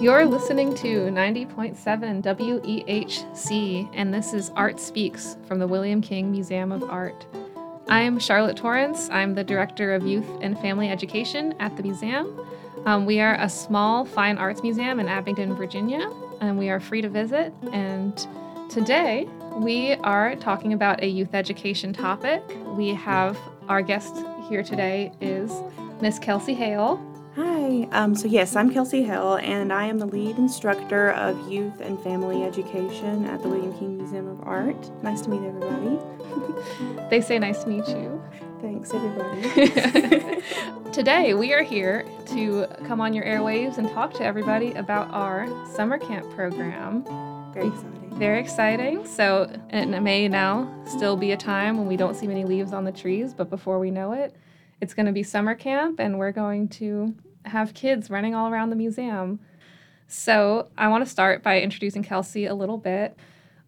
You're listening to 90.7 WEHC, and this is Art Speaks from the William King Museum of Art. I'm Charlotte Torrence. I'm the Director of Youth and Family Education at the museum. Um, we are a small fine arts museum in Abingdon, Virginia, and we are free to visit. And today we are talking about a youth education topic. We have our guest here today is Miss Kelsey Hale. Hi, um, so yes, I'm Kelsey Hale, and I am the lead instructor of youth and family education at the William King Museum of Art. Nice to meet everybody. They say nice to meet you. Thanks, everybody. Today, we are here to come on your airwaves and talk to everybody about our summer camp program. Very exciting. Very exciting. So, it may now still be a time when we don't see many leaves on the trees, but before we know it, it's going to be summer camp and we're going to have kids running all around the museum. So, I want to start by introducing Kelsey a little bit.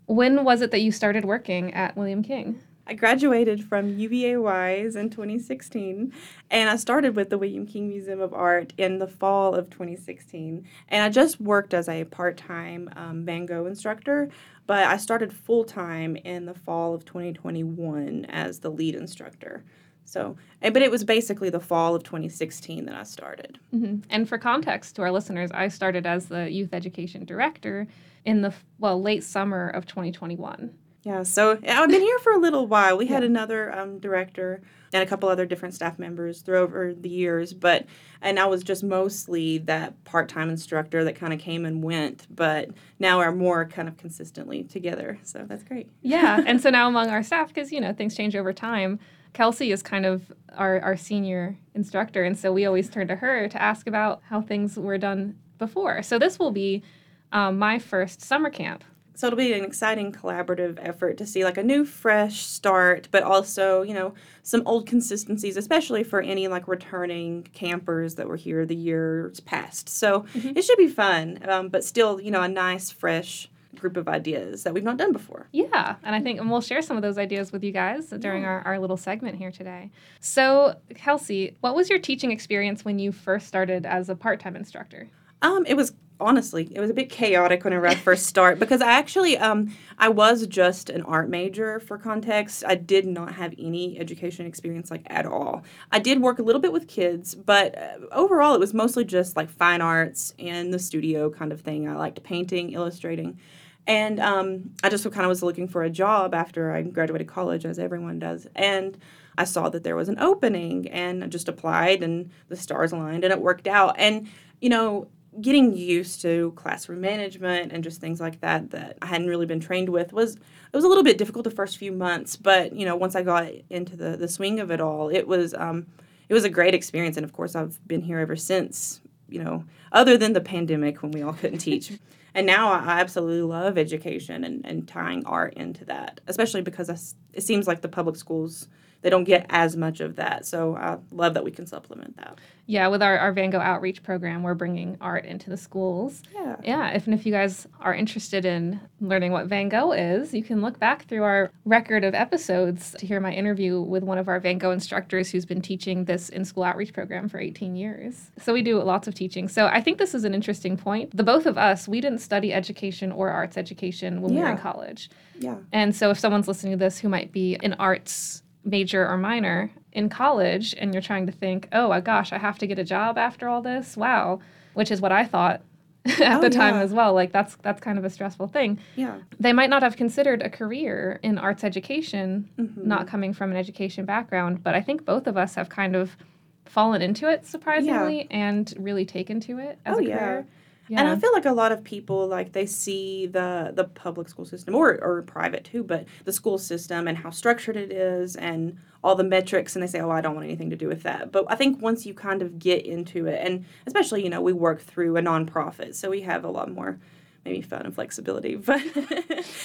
When was it that you started working at William King? I graduated from UVA Wise in 2016, and I started with the William King Museum of Art in the fall of 2016. And I just worked as a part time um, Van Gogh instructor, but I started full time in the fall of 2021 as the lead instructor. So, but it was basically the fall of 2016 that I started. hmm And for context to our listeners, I started as the youth education director in the well late summer of 2021. Yeah, so I've been here for a little while. We had another um, director and a couple other different staff members through over the years, but and I was just mostly that part-time instructor that kind of came and went, but now we're more kind of consistently together. So that's great. Yeah, and so now among our staff, because you know things change over time, Kelsey is kind of our, our senior instructor, and so we always turn to her to ask about how things were done before. So this will be um, my first summer camp. So it'll be an exciting collaborative effort to see like a new fresh start, but also, you know, some old consistencies, especially for any like returning campers that were here the years past. So it should be fun, um, but still, you know, a nice fresh group of ideas that we've not done before. Yeah, and I think and we'll share some of those ideas with you guys during our, our little segment here today. So, Kelsey, what was your teaching experience when you first started as a part time instructor? Um, it was honestly, it was a bit chaotic whenever I first start because I actually, um, I was just an art major for context. I did not have any education experience like at all. I did work a little bit with kids, but uh, overall, it was mostly just like fine arts and the studio kind of thing. I liked painting, illustrating. And um, I just kind of was looking for a job after I graduated college, as everyone does. And I saw that there was an opening and I just applied, and the stars aligned, and it worked out. And, you know, getting used to classroom management and just things like that that I hadn't really been trained with was it was a little bit difficult the first few months, but you know once I got into the the swing of it all, it was um, it was a great experience, and of course I've been here ever since. You know, other than the pandemic when we all couldn't teach. And now I absolutely love education and, and tying art into that, especially because I it seems like the public schools they don't get as much of that. So I love that we can supplement that. Yeah, with our, our Van Gogh outreach program, we're bringing art into the schools. Yeah. Yeah, if, and if you guys are interested in learning what Van Gogh is, you can look back through our record of episodes to hear my interview with one of our Van Gogh instructors who's been teaching this in school outreach program for 18 years. So we do lots of teaching. So I think this is an interesting point. The both of us, we didn't study education or arts education when we were in college. Yeah. And so if someone's listening to this who might be an arts major or minor in college and you're trying to think, oh my gosh, I have to get a job after all this. Wow. Which is what I thought at Oh, the time yeah. as well. Like that's that's kind of a stressful thing. Yeah. They might not have considered a career in arts education, Mhm. not coming from an education background, but I think both of us have kind of fallen into it surprisingly and really taken to it as Oh, a yeah. Career. And I feel like a lot of people like they see the the public school system or or private too, but the school system and how structured it is and all the metrics and they say, "Oh, I don't want anything to do with that." But I think once you kind of get into it and especially, you know, we work through a nonprofit, so we have a lot more maybe fun and flexibility. But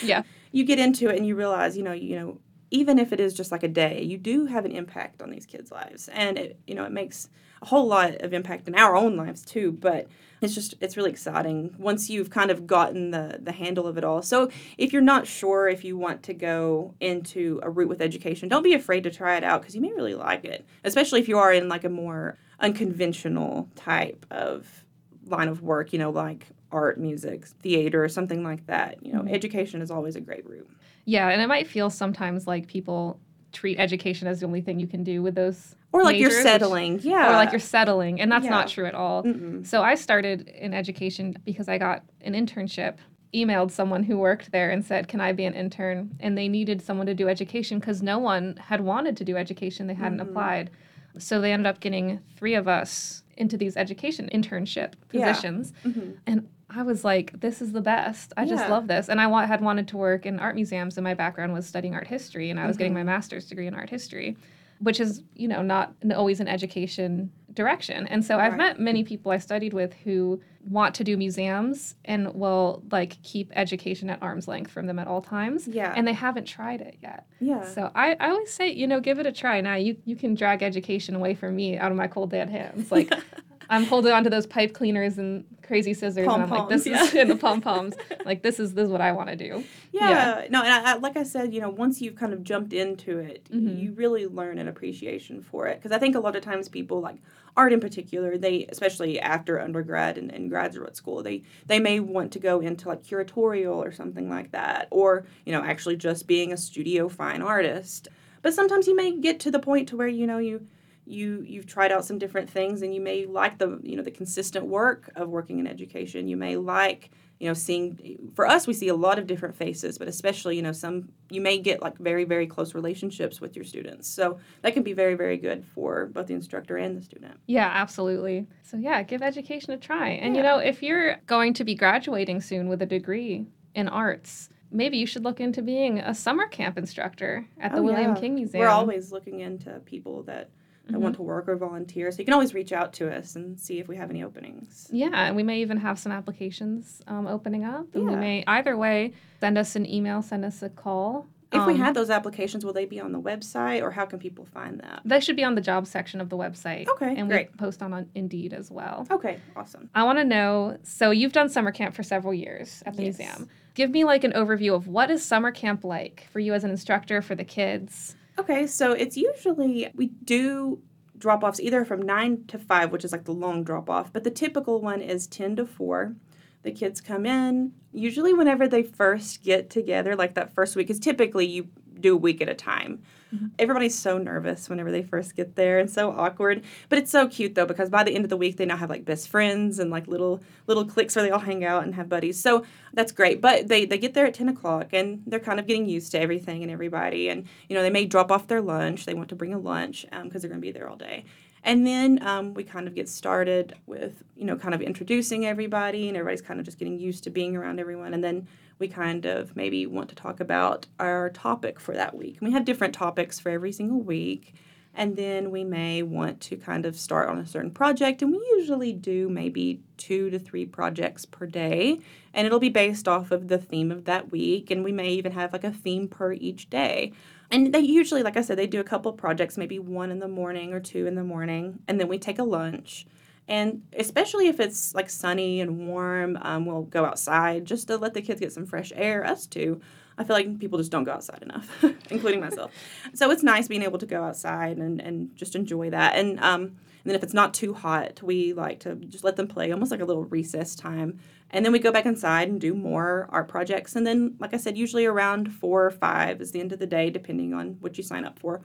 Yeah. you get into it and you realize, you know, you know, even if it is just like a day, you do have an impact on these kids' lives. And it, you know, it makes a whole lot of impact in our own lives too, but it's just it's really exciting once you've kind of gotten the the handle of it all. So if you're not sure if you want to go into a route with education, don't be afraid to try it out because you may really like it, especially if you are in like a more unconventional type of line of work, you know, like art, music, theater, or something like that. You know, Mhm. education is always a great route. Yeah, and it might feel sometimes like people treat education as the only thing you can do with those Or like you're majors, which- settling. yeah. or like you're settling, and that's Yeah. not true at all. Mm-mm. So I started in education because I got an internship. Emailed someone who worked there and said, "Can I be an intern?" And they needed someone to do education because no one had wanted to do education; they hadn't Mhm. applied. So they ended up getting three of us into these education internship Yeah. positions. Mhm. And I was like, "This is the best! I just love this." And I wa- had wanted to work in art museums, and my background was studying art history, and I was getting my Mhm. master's degree in art history, which is you know not always an education direction. And so I've met many people I studied with who want to do museums and will like keep education at arm's length from them at all times. Yeah. And they haven't tried it yet. yeah. So I, I always say, you know, give it a try. Now you, you can drag education away from me out of my cold dead hands. Like I'm holding onto those pipe cleaners and crazy scissors, and I'm like, this Pom-poms, is in the pom poms. Like this is this is what I want to do. Yeah. No, and I, I, like I said, you know, once you've kind of jumped into it, Mhm. you really learn an appreciation for it. Because I think a lot of times people, like art in particular, they, especially after undergrad and, and graduate school, they, they may want to go into like curatorial or something like that, or, you know, actually just being a studio fine artist. But sometimes you may get to the point to where, you know, you, you you've tried out some different things and you may like the you know the consistent work of working in education you may like you know seeing for us we see a lot of different faces but especially you know some you may get like very very close relationships with your students so that can be very very good for both the instructor and the student Yeah, absolutely. So yeah, give education a try. And you know, if you're going to be graduating soon with a degree in arts, maybe you should look into being a summer camp instructor at the Oh, William yeah. King Museum. we're always looking into people that that Mhm. want to work or volunteer so you can always reach out to us and see if we have any openings Yeah, and we may even have some applications um, opening up. And we Yeah. may either way send us an email, send us a call. if we Um, have those applications will they be on the website or how can people find that they should be on the job section of the website. Okay, and great. we post on, on Indeed as well. okay awesome I want to know. So you've done summer camp for several years at the Yes. museum. Give me like an overview of what is summer camp like for you as an instructor for the kids. Okay, so it's usually we do drop offs either from nine to five, which is like the long drop off, but the typical one is 10 to four. The kids come in, usually whenever they first get together, like that first week, because typically you do a week at a time. Mhm. Everybody's so nervous whenever they first get there and so awkward. But it's so cute though, because by the end of the week they now have like best friends and like little little cliques where they all hang out and have buddies. So that's great. But they, they get there at 10 o'clock and they're kind of getting used to everything and everybody. And, you know, they may drop off their lunch. They want to bring a lunch because they're going to be there all day. And then um, we kind of get started with, you know, kind of introducing everybody and everybody's kind of just getting used to being around everyone. And then we kind of maybe want to talk about our topic for that week. And we have different topics for every single week. And then we may want to kind of start on a certain project. And we usually do maybe two to three projects per day. And it'll be based off of the theme of that week. And we may even have like a theme per each day. And they usually, like I said, they do a couple projects, maybe one in the morning or two in the morning. And then we take a lunch. And especially if it's like sunny and warm, um, we'll go outside just to let the kids get some fresh air, us too. I feel like people just don't go outside enough, including myself. So it's nice being able to go outside and, and just enjoy that. And, um, and then if it's not too hot, we like to just let them play, almost like a little recess time. And then we go back inside and do more art projects. And then, like I said, usually around four or five is the end of the day, depending on what you sign up for.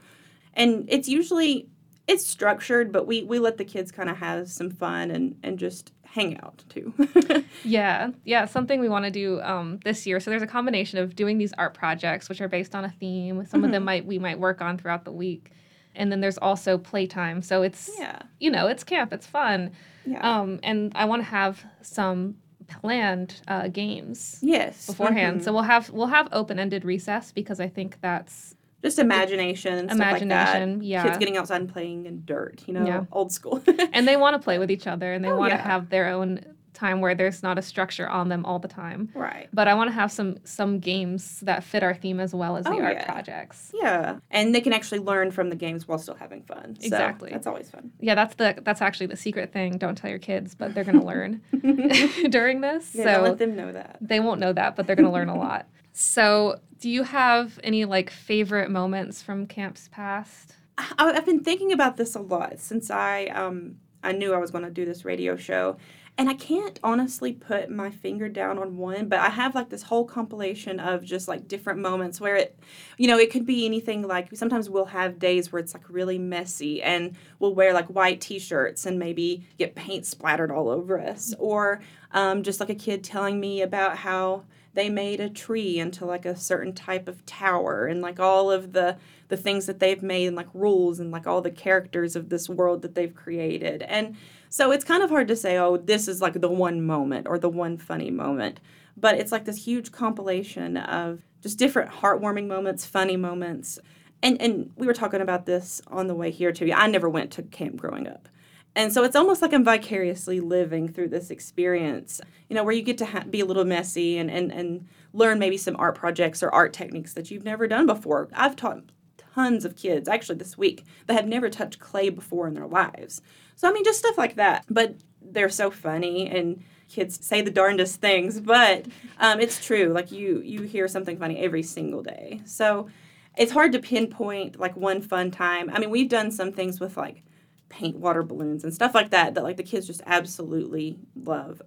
And it's usually it's structured, but we we let the kids kind of have some fun and and just hang out too. Yeah, yeah, something we want to do um, this year. So there's a combination of doing these art projects, which are based on a theme. Some of them might we might work on throughout the week, and then there's also playtime. So it's yeah, you know it's camp, it's fun, yeah, um, and I want to have some planned uh, games yes, beforehand. mhm. So we'll have we'll have open ended recess because I think that's just imagination and stuff like imagination. that. yeah, Kids getting outside and playing in dirt, you know, Yeah. old school. and they want to play with each other and they Oh, want to yeah. have their own time where there's not a structure on them all the time. right. But I want to have some some games that fit our theme as well as the Oh, art yeah. projects. Yeah, and they can actually learn from the games while still having fun. So Exactly. that's always fun. Yeah, that's the that's actually the secret thing. Don't tell your kids, but they're gonna learn during this. Yeah, don't so let them know that. they won't know that, but they're gonna learn a lot. So, do you have any like favorite moments from camps past? I've been thinking about this a lot since I um I knew I was going to do this radio show, and I can't honestly put my finger down on one, but I have like this whole compilation of just like different moments where it, you know, it could be anything like sometimes we'll have days where it's like really messy and we'll wear like white t shirts and maybe get paint splattered all over us. Or um, just like a kid telling me about how they made a tree into like a certain type of tower and like all of the the things that they've made and like rules and like all the characters of this world that they've created and so it's kind of hard to say oh this is like the one moment or the one funny moment but it's like this huge compilation of just different heartwarming moments funny moments and and we were talking about this on the way here too i never went to camp growing up and so it's almost like I'm vicariously living through this experience, you know, where you get to ha- be a little messy and, and, and learn maybe some art projects or art techniques that you've never done before. I've taught tons of kids, actually this week, that have never touched clay before in their lives. So, I mean, just stuff like that. But they're so funny and kids say the darndest things, but um, it's true. Like you, you hear something funny every single day. So it's hard to pinpoint like one fun time. I mean, we've done some things with like paint water balloons and stuff like that that like the kids just absolutely love.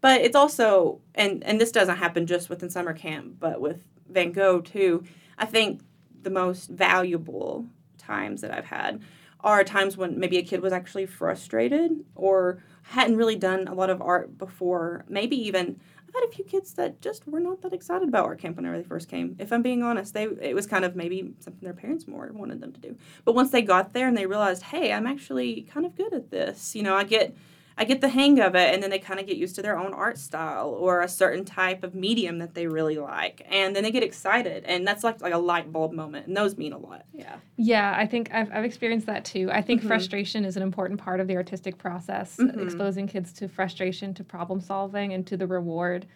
But it's also and and this doesn't happen just within summer camp, but with Van Gogh too. I think the most valuable times that I've had are times when maybe a kid was actually frustrated or hadn't really done a lot of art before. Maybe even I've had a few kids that just were not that excited about art camp whenever they first came. If I'm being honest, they it was kind of maybe something their parents more wanted them to do. But once they got there and they realized, hey, I'm actually kind of good at this. You know, I get I get the hang of it, and then they kind of get used to their own art style or a certain type of medium that they really like, and then they get excited, and that's like like a light bulb moment, and those mean a lot. Yeah. Yeah, I think I've I've experienced that too. I think mm-hmm. frustration is an important part of the artistic process, mm-hmm. exposing kids to frustration, to problem solving, and to the reward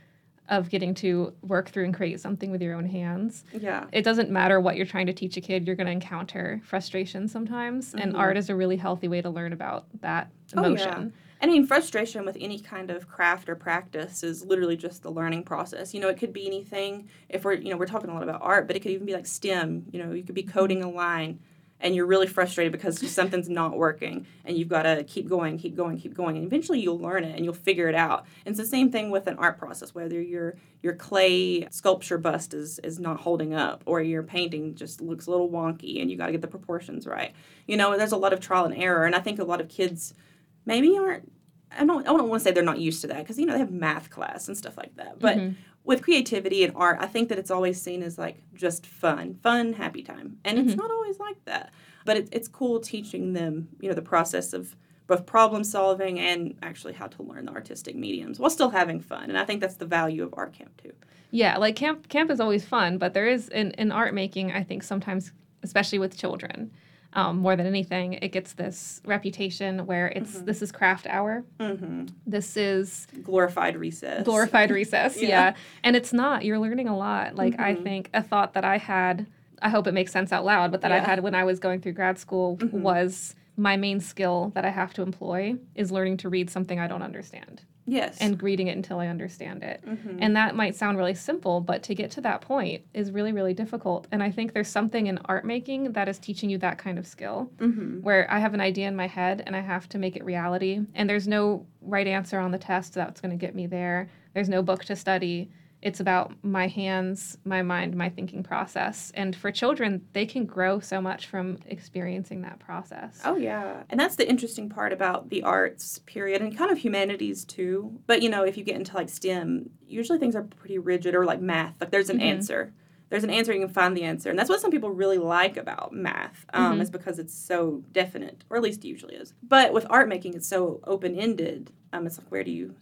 of getting to work through and create something with your own hands. Yeah. It doesn't matter what you're trying to teach a kid, you're going to encounter frustration sometimes. Mm-hmm. And art is a really healthy way to learn about that emotion. Oh, yeah. I mean, frustration with any kind of craft or practice is literally just the learning process. You know, it could be anything. If we're, you know, we're talking a lot about art, but it could even be like STEM. You know, you could be coding a line and you're really frustrated because something's not working and you've got to keep going keep going keep going and eventually you'll learn it and you'll figure it out and it's the same thing with an art process whether your your clay sculpture bust is is not holding up or your painting just looks a little wonky and you got to get the proportions right you know there's a lot of trial and error and i think a lot of kids maybe aren't I don't, I don't want to say they're not used to that because you know they have math class and stuff like that. But mm-hmm. with creativity and art, I think that it's always seen as like just fun, fun, happy time, and mm-hmm. it's not always like that. But it, it's cool teaching them, you know, the process of both problem solving and actually how to learn the artistic mediums while still having fun. And I think that's the value of art camp too. Yeah, like camp camp is always fun, but there is in, in art making, I think sometimes, especially with children, um, more than anything, it gets this reputation where it's mm-hmm. this is craft hour. Mm-hmm. This is glorified recess. Glorified recess, yeah. yeah. And it's not. You're learning a lot. Like mm-hmm. I think a thought that I had, I hope it makes sense out loud, but that yeah. I had when I was going through grad school mm-hmm. was my main skill that I have to employ is learning to read something I don't understand. Yes. And reading it until I understand it. Mm-hmm. And that might sound really simple, but to get to that point is really, really difficult. And I think there's something in art making that is teaching you that kind of skill mm-hmm. where I have an idea in my head and I have to make it reality. And there's no right answer on the test that's going to get me there. There's no book to study it's about my hands, my mind, my thinking process. And for children, they can grow so much from experiencing that process. Oh, yeah. And that's the interesting part about the arts period and kind of humanities too. But, you know, if you get into like STEM, usually things are pretty rigid or like math. Like there's an mm-hmm. answer. There's an answer, you can find the answer. And that's what some people really like about math, um, mm-hmm. is because it's so definite, or at least usually is. But with art making, it's so open ended. Um, it's like, where do you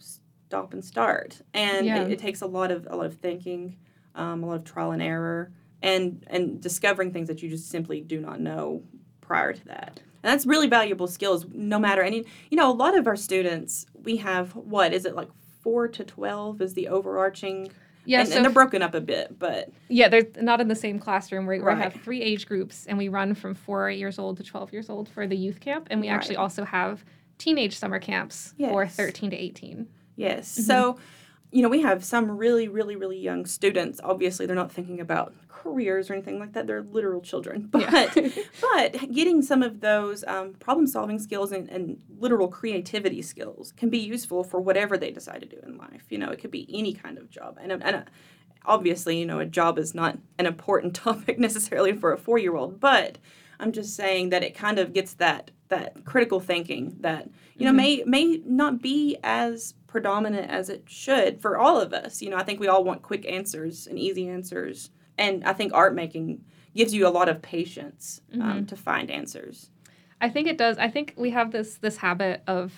stop and start, and yeah. it, it, takes a lot of a lot of thinking, um, a lot of trial and error, and and discovering things that you just simply do not know prior to that. And that's really valuable skills, no matter any. You know, a lot of our students, we have what is it like four to twelve is the overarching. Yeah, and, so and they're broken up a bit, but yeah, they're not in the same classroom. We, right. we have three age groups, and we run from four years old to twelve years old for the youth camp, and we right. actually also have teenage summer camps yes. for thirteen to eighteen. Yes. Mm-hmm. So you know, we have some really, really, really young students. Obviously, they're not thinking about careers or anything like that. They're literal children. But Yeah. but getting some of those um, problem solving skills and, and literal creativity skills can be useful for whatever they decide to do in life. You know, it could be any kind of job. And, and uh, obviously, you know, a job is not an important topic necessarily for a four year old, but I'm just saying that it kind of gets that that critical thinking that you know Mhm. may may not be as predominant as it should for all of us. You know, I think we all want quick answers and easy answers, and I think art making gives you a lot of patience um, to find answers. I think it does. I think we have this this habit of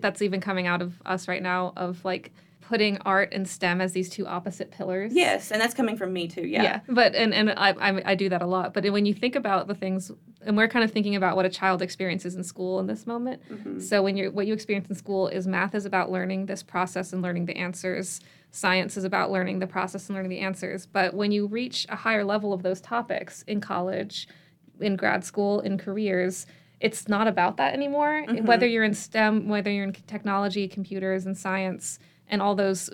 that's even coming out of us right now of like putting art and STEM as these two opposite pillars. Yes, and that's coming from me too. Yeah. But and and I, I I do that a lot. But when you think about the things, and we're kind of thinking about what a child experiences in school in this moment. Mhm. So when you're what you experience in school is math is about learning this process and learning the answers. Science is about learning the process and learning the answers. But when you reach a higher level of those topics in college, in grad school, in careers, it's not about that anymore. Mhm. Whether you're in STEM, whether you're in technology, computers, and science, and all those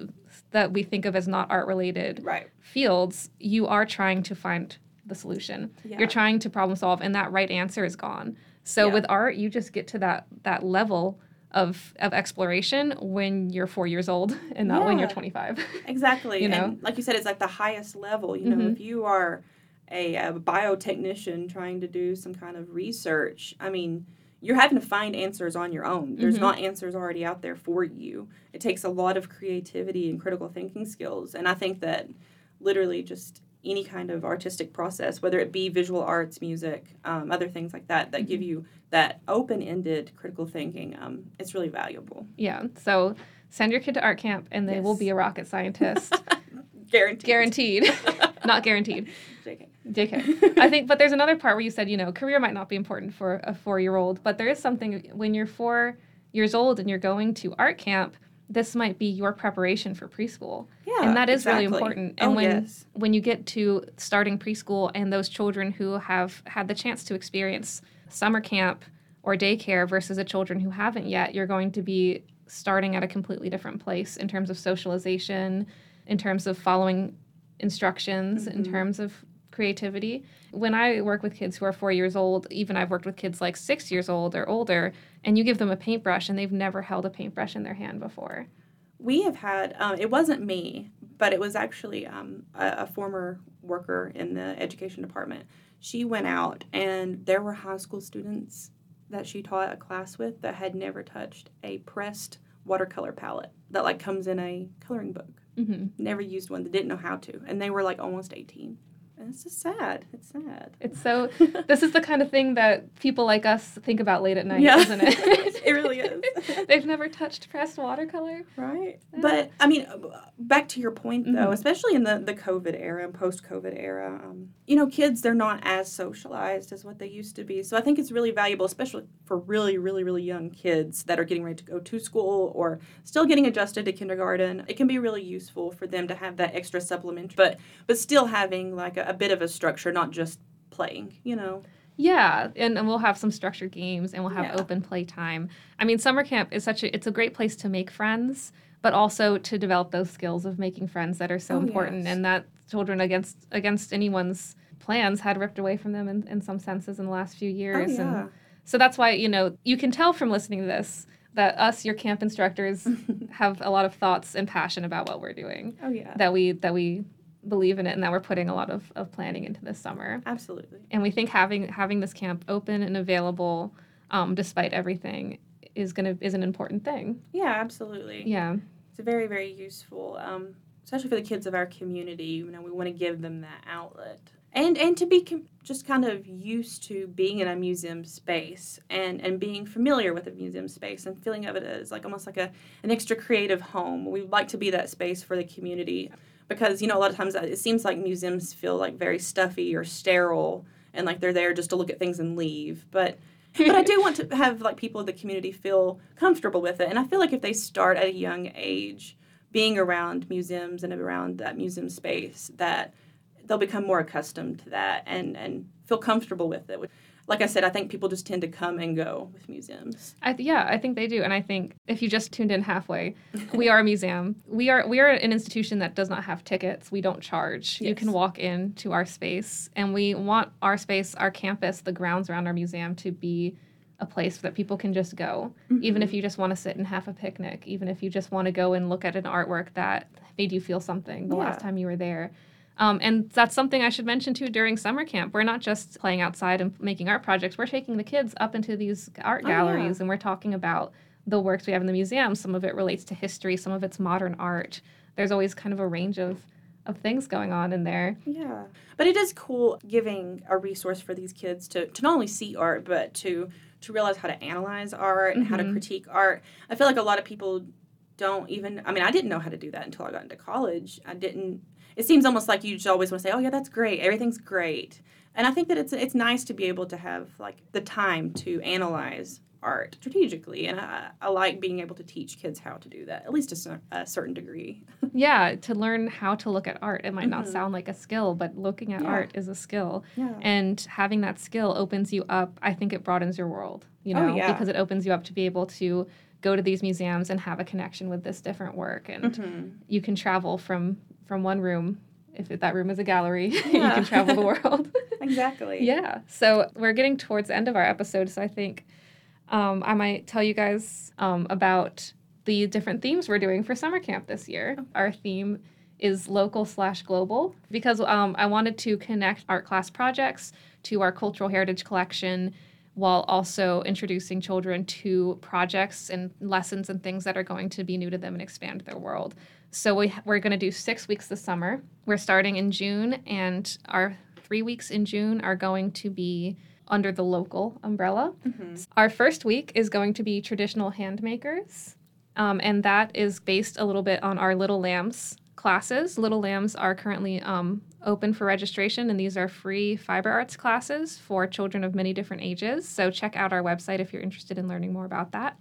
that we think of as not art related Right. fields, you are trying to find the solution. Yeah. You're trying to problem solve, and that right answer is gone. So Yeah. with art, you just get to that that level of of exploration when you're four years old and not when you're 25. Exactly. You know? And like you said, it's like the highest level. You know, Mhm. if you are a, a biotechnician trying to do some kind of research, I mean, you're having to find answers on your own. There's Mhm. not answers already out there for you. It takes a lot of creativity and critical thinking skills. And I think that literally just any kind of artistic process, whether it be visual arts, music, um, other things like that, that Mm-hmm. give you that open ended critical thinking, um, it's really valuable. yeah. So send your kid to art camp, and they will be a rocket scientist, Guaranteed. guaranteed. not guaranteed. JK. I think, but there's another part where you said, you know, career might not be important for a four year old, but there is something when you're four years old and you're going to art camp, this might be your preparation for preschool. Yeah, and that is really important. And oh, when yes. when you get to starting preschool and those children who have had the chance to experience summer camp or daycare versus the children who haven't yet, you're going to be starting at a completely different place in terms of socialization, in terms of following instructions, in Mhm. terms of creativity. When I work with kids who are four years old, even I've worked with kids like six years old or older, and you give them a paintbrush and they've never held a paintbrush in their hand before. We have had, um, it wasn't me, but it was actually um, a, a former worker in the education department. She went out, and there were high school students that she taught a class with that had never touched a pressed watercolor palette that like comes in a coloring book. hmm Never used one. They didn't know how to, and they were like almost eighteen. It's just sad. It's sad. It's so this is the kind of thing that people like us think about late at night, yeah, isn't it? it really is. They've never touched pressed watercolor. Right. But I mean, uh, back to your point though, Mhm. especially in the, the COVID era and post COVID era, um, you know, kids, they're not as socialized as what they used to be. So I think it's really valuable, especially for really, really, really young kids that are getting ready to go to school or still getting adjusted to kindergarten. It can be really useful for them to have that extra supplementary, but, but still having like a, a bit of a structure, not just playing, you know? Yeah, and, and we'll have some structured games and we'll have Yeah. open play time. I mean, summer camp is such a it's a great place to make friends, but also to develop those skills of making friends that are so Oh, important yes. and that children against against anyone's plans had ripped away from them in, in some senses in the last few years. Oh, years. yeah. And so that's why, you know, you can tell from listening to this that us, your camp instructors, have a lot of thoughts and passion about what we're doing. oh, yeah. That we that we believe in it and that we're putting a lot of, of planning into this summer. Absolutely. And we think having having this camp open and available, um, despite everything, is gonna is an important thing. Yeah, absolutely. Yeah. It's very, very useful, um, especially for the kids of our community. You know, we want to give them that outlet. And, and to be com- just kind of used to being in a museum space and, and being familiar with a museum space and feeling of it as like almost like a, an extra creative home. We would like to be that space for the community because, you know, a lot of times it seems like museums feel like very stuffy or sterile and like they're there just to look at things and leave. But but I do want to have like people in the community feel comfortable with it. And I feel like if they start at a young age being around museums and around that museum space, that they'll become more accustomed to that and and feel comfortable with it. Like I said, I think people just tend to come and go with museums. I th- yeah, I think they do, and I think if you just tuned in halfway, we are a museum. We are we are an institution that does not have tickets. We don't charge. You can Yes. walk into our space, and we want our space, our campus, the grounds around our museum to be a place that people can just go, even if mm-hmm. you just want to sit and have a picnic, even if you just want to go and look at an artwork that made you feel something the last time you were there. Um, and that's something I should mention too during summer camp. We're not just playing outside and making art projects. We're taking the kids up into these art Oh, yeah. galleries and we're talking about the works we have in the museum. Some of it relates to history, some of it's modern art. There's always kind of a range of, of things going on in there. Yeah. But it is cool giving a resource for these kids to, to not only see art, but to to realize how to analyze art and how to Mhm. critique art. I feel like a lot of people don't even I mean, I didn't know how to do that until I got into college. I didn't it seems almost like you just always want to say, "Oh yeah, that's great. Everything's great." And I think that it's it's nice to be able to have like the time to analyze art strategically, and I, I like being able to teach kids how to do that, at least to a certain degree. Yeah, to learn how to look at art. It might not Mhm. sound like a skill, but looking at Yeah. art is a skill. Yeah. And having that skill opens you up. I think it broadens your world, you Oh, know, yeah. because it opens you up to be able to go to these museums and have a connection with this different work. And Mhm. you can travel from from one room. If it, that room is a gallery, you can travel the world. Exactly. Yeah. So we're getting towards the end of our episode. So I think um, I might tell you guys um, about the different themes we're doing for summer camp this year. Our theme is local slash global because um, I wanted to connect art class projects to our cultural heritage collection while also introducing children to projects and lessons and things that are going to be new to them and expand their world. So we, we're going to do six weeks this summer. We're starting in June, and our three weeks in June are going to be under the local umbrella. Mhm. Our first week is going to be traditional handmakers, um, and that is based a little bit on our Little Lambs classes. Little Lambs are currently um, open for registration, and these are free fiber arts classes for children of many different ages. So check out our website if you're interested in learning more about that.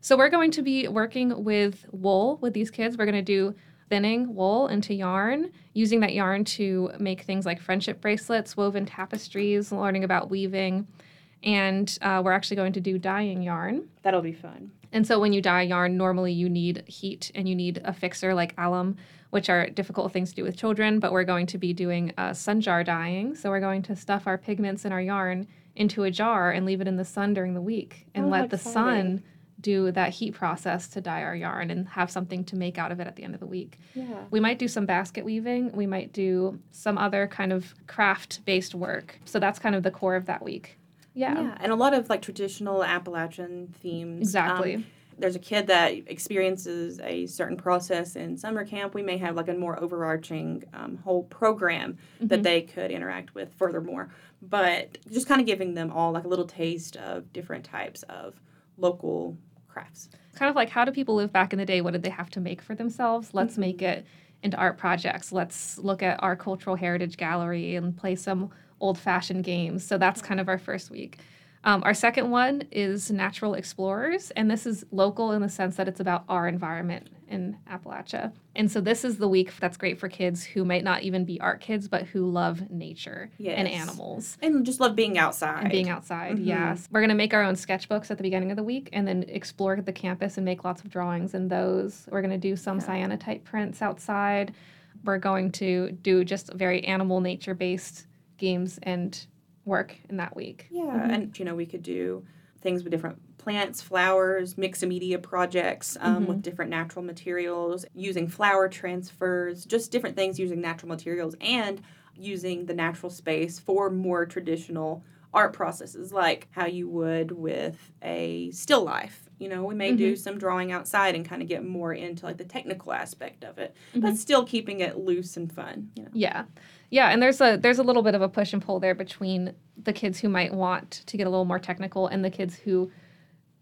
So we're going to be working with wool with these kids. We're going to do thinning wool into yarn, using that yarn to make things like friendship bracelets, woven tapestries, learning about weaving. And uh, we're actually going to do dyeing yarn. That'll be fun. And so when you dye yarn, normally you need heat and you need a fixer like alum, which are difficult things to do with children. But we're going to be doing uh, sun jar dyeing. So we're going to stuff our pigments and our yarn into a jar and leave it in the sun during the week and Oh, let the exciting. sun do that heat process to dye our yarn and have something to make out of it at the end of the week. Yeah. We might do some basket weaving. We might do some other kind of craft based work. So that's kind of the core of that week. Yeah, Yeah, and a lot of like traditional Appalachian themes. exactly. Um, there's a kid that experiences a certain process in summer camp. We may have like a more overarching um, whole program that Mhm. they could interact with furthermore. But just kind of giving them all like a little taste of different types of local crafts. kind of like how do people live back in the day? What did they have to make for themselves? Let's Mm-hmm. make it into art projects. Let's look at our cultural heritage gallery and play some old fashioned games. So that's kind of our first week. Um, our second one is Natural Explorers, and this is local in the sense that it's about our environment in Appalachia. And so this is the week that's great for kids who might not even be art kids, but who love nature and animals And just love being outside. and being outside. Mhm. Yes, we're gonna make our own sketchbooks at the beginning of the week, and then explore the campus and make lots of drawings in those. We're gonna do some Yeah. cyanotype prints outside. We're going to do just very animal nature based games and work in that week. Yeah, Mhm. and you know we could do things with different plants, flowers, mix media projects um, Mhm. with different natural materials, using flower transfers, just different things using natural materials and using the natural space for more traditional art processes, like how you would with a still life. You know, we may do some drawing outside and kind of get more into like the technical aspect of it, but Mhm. still keeping it loose and fun. You know. Yeah. Yeah, and there's a there's a little bit of a push and pull there between the kids who might want to get a little more technical and the kids who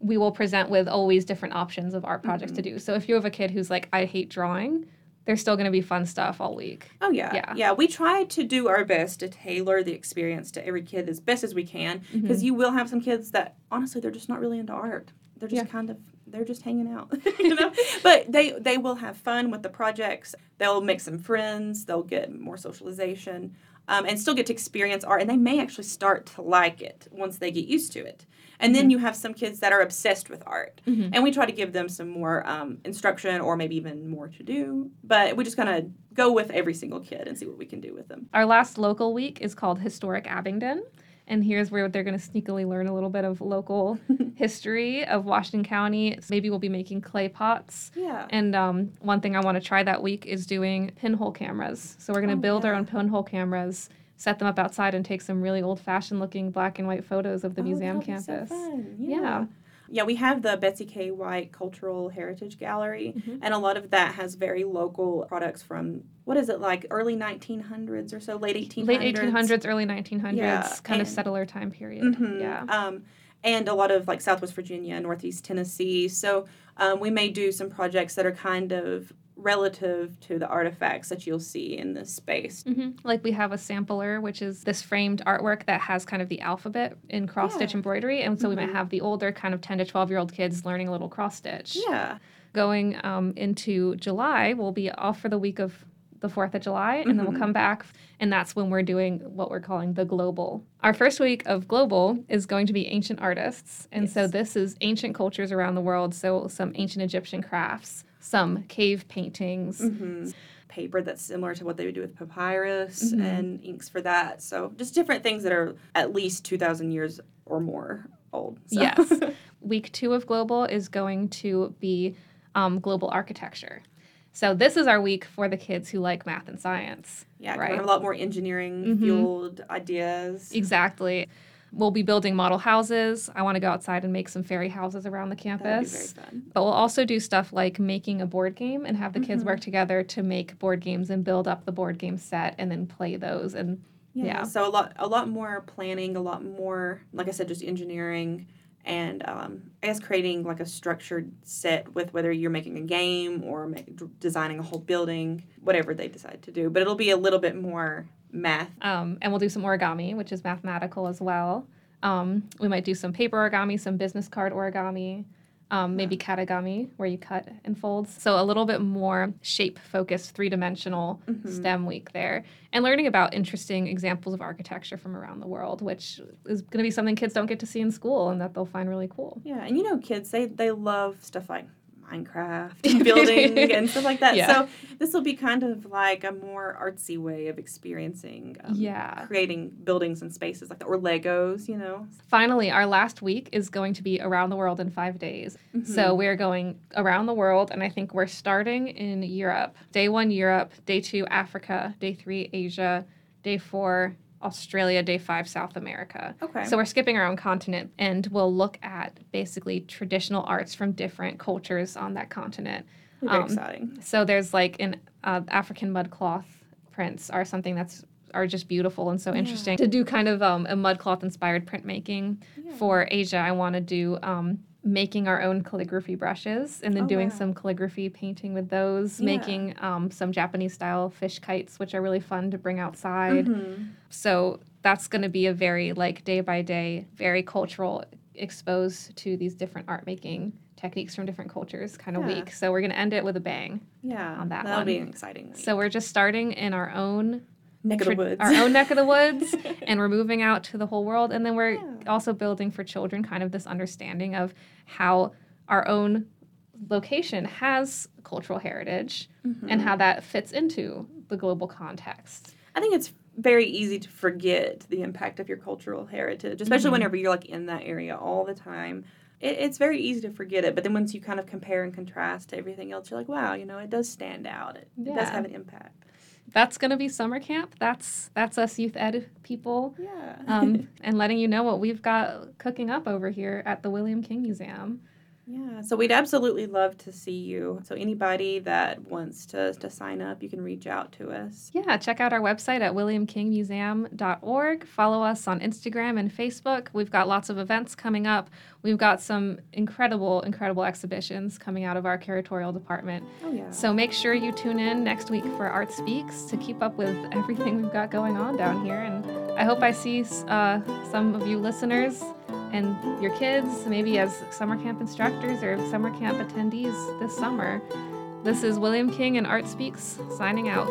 we will present with always different options of art projects to do. So if you have a kid who's like I hate drawing, there's still going to be fun stuff all week. Oh yeah. Yeah. yeah, We try to do our best to tailor the experience to every kid as best as we can, Mm-hmm. because you will have some kids that honestly they're just not really into art. They're just Yeah. kind of they're just hanging out, you know. but they they will have fun with the projects. They'll make some friends. They'll get more socialization. um, and still get to experience art. And they may actually start to like it once they get used to it. And then you have some kids that are obsessed with art. And we try to give them some more um, instruction or maybe even more to do. But we just kind of go with every single kid and see what we can do with them. Our last local week is called Historic Abingdon. And here's where they're going to sneakily learn a little bit of local history of Washington County. So Maybe we'll be making clay pots. Yeah. And um, one thing I want to try that week is doing pinhole cameras. So we're going to Oh, build our own pinhole cameras, set them up outside, and take some really old fashioned looking black and white photos of the Oh, museum be so campus. fun. Yeah. Yeah, we have the Betsy K. White Cultural Heritage Gallery, Mm-hmm. and a lot of that has very local products from what is it like early 1900s or so, late 1800s. Late 1800s, early 1900s, Yeah, kind of settler time period. Mhm. Yeah. Um, and a lot of like Southwest Virginia, Northeast Tennessee. So um, we may do some projects that are kind of relative to the artifacts that you'll see in this space. hmm Like we have a sampler, which is this framed artwork that has kind of the alphabet in cross stitch Yeah. embroidery. And so we Mhm. might have the older kind of 10 to 12 year old kids learning a little cross stitch. Yeah. Going um, into July, we'll be off for the week of the 4th of July, and then we'll Mhm. come back. And that's when we're doing what we're calling the global. Our first week of global is going to be ancient artists. And so this is ancient cultures around the world. So some ancient Egyptian crafts, some cave paintings. hmm Paper that's similar to what they would do with papyrus Mhm. and inks for that. So just different things that are at least 2,000 years or more old. So. Yes. Week two of Global is going to be um, global architecture. So this is our week for the kids who like math and science. Yeah, Right. we have a lot more engineering Mhm. fueled ideas. Exactly. We'll be building model houses. I want to go outside and make some fairy houses around the That'd be very campus. But we'll also do stuff like making a board game and have the kids Mhm. work together to make board games and build up the board game set and then play those. And Yeah. Yeah. So a lot, a lot more planning, a lot more, like I said, just engineering, and um, I guess creating like a structured set with whether you're making a game or ma- d- designing a whole building, whatever they decide to do. But it'll be a little bit more math. Um, and we'll do some origami, which is mathematical as well. Um, we might do some paper origami, some business card origami, um, maybe katagami, where you cut and fold. So a little bit more shape focused, three dimensional Mhm. STEM week there. And learning about interesting examples of architecture from around the world, which is going to be something kids don't get to see in school and that they'll find really cool. Yeah, and you know, kids they they love stuff like Minecraft and building and stuff like that. Yeah. So this will be kind of like a more artsy way of experiencing, um, Yeah. creating buildings and spaces like that, or Legos. You know, Finally, our last week is going to be around the world in five days. So we're going around the world, and I think we're starting in Europe. Day one, Europe. Day two, Africa. Day three, Asia. Day four, Australia. Day five, South America. okay. So we're skipping our own continent, and we'll look at basically traditional arts from different cultures on that continent. very um, exciting. So there's like an uh, African mud cloth prints are something that's are just beautiful and so Yeah. interesting to do kind of um, a mud cloth inspired printmaking Yeah. for Asia, I want to do um, making our own calligraphy brushes and then Oh, doing wow. some calligraphy painting with those, Yeah. making um, some Japanese style fish kites, which are really fun to bring outside. Mhm. So that's going to be a very like day by day, very cultural, exposed to these different art making techniques from different cultures kind of Yeah. week. So we're going to end it with a bang. Yeah, on that that'll one. be an exciting. Week. So we're just starting in our own neck of the woods, our own neck of the woods, and we're moving out to the whole world. And then we're Yeah. also building for children kind of this understanding of how our own location has cultural heritage and Mhm. how that fits into the global context. I think it's very easy to forget the impact of your cultural heritage, especially Mhm. whenever you're like in that area all the time. It, it's very easy to forget it, but then once you kind of compare and contrast to everything else, you're like, wow, you know, it does stand out. It, it does have an impact. That's going to be summer camp. That's that's us youth ed people. Yeah. Um, and letting you know what we've got cooking up over here at the William King Museum. Yeah. So we'd absolutely love to see you. So anybody that wants to, to sign up, you can reach out to us. Yeah, check out our website at williamkingmuseum.org. Follow us on Instagram and Facebook. We've got lots of events coming up. We've got some incredible, incredible exhibitions coming out of our curatorial department. Oh, yeah. So make sure you tune in next week for Art Speaks to keep up with everything we've got going on down here. And I hope I see uh, some of you listeners and your kids, maybe as summer camp instructors or summer camp attendees this summer. This is William King and Art Speaks signing out.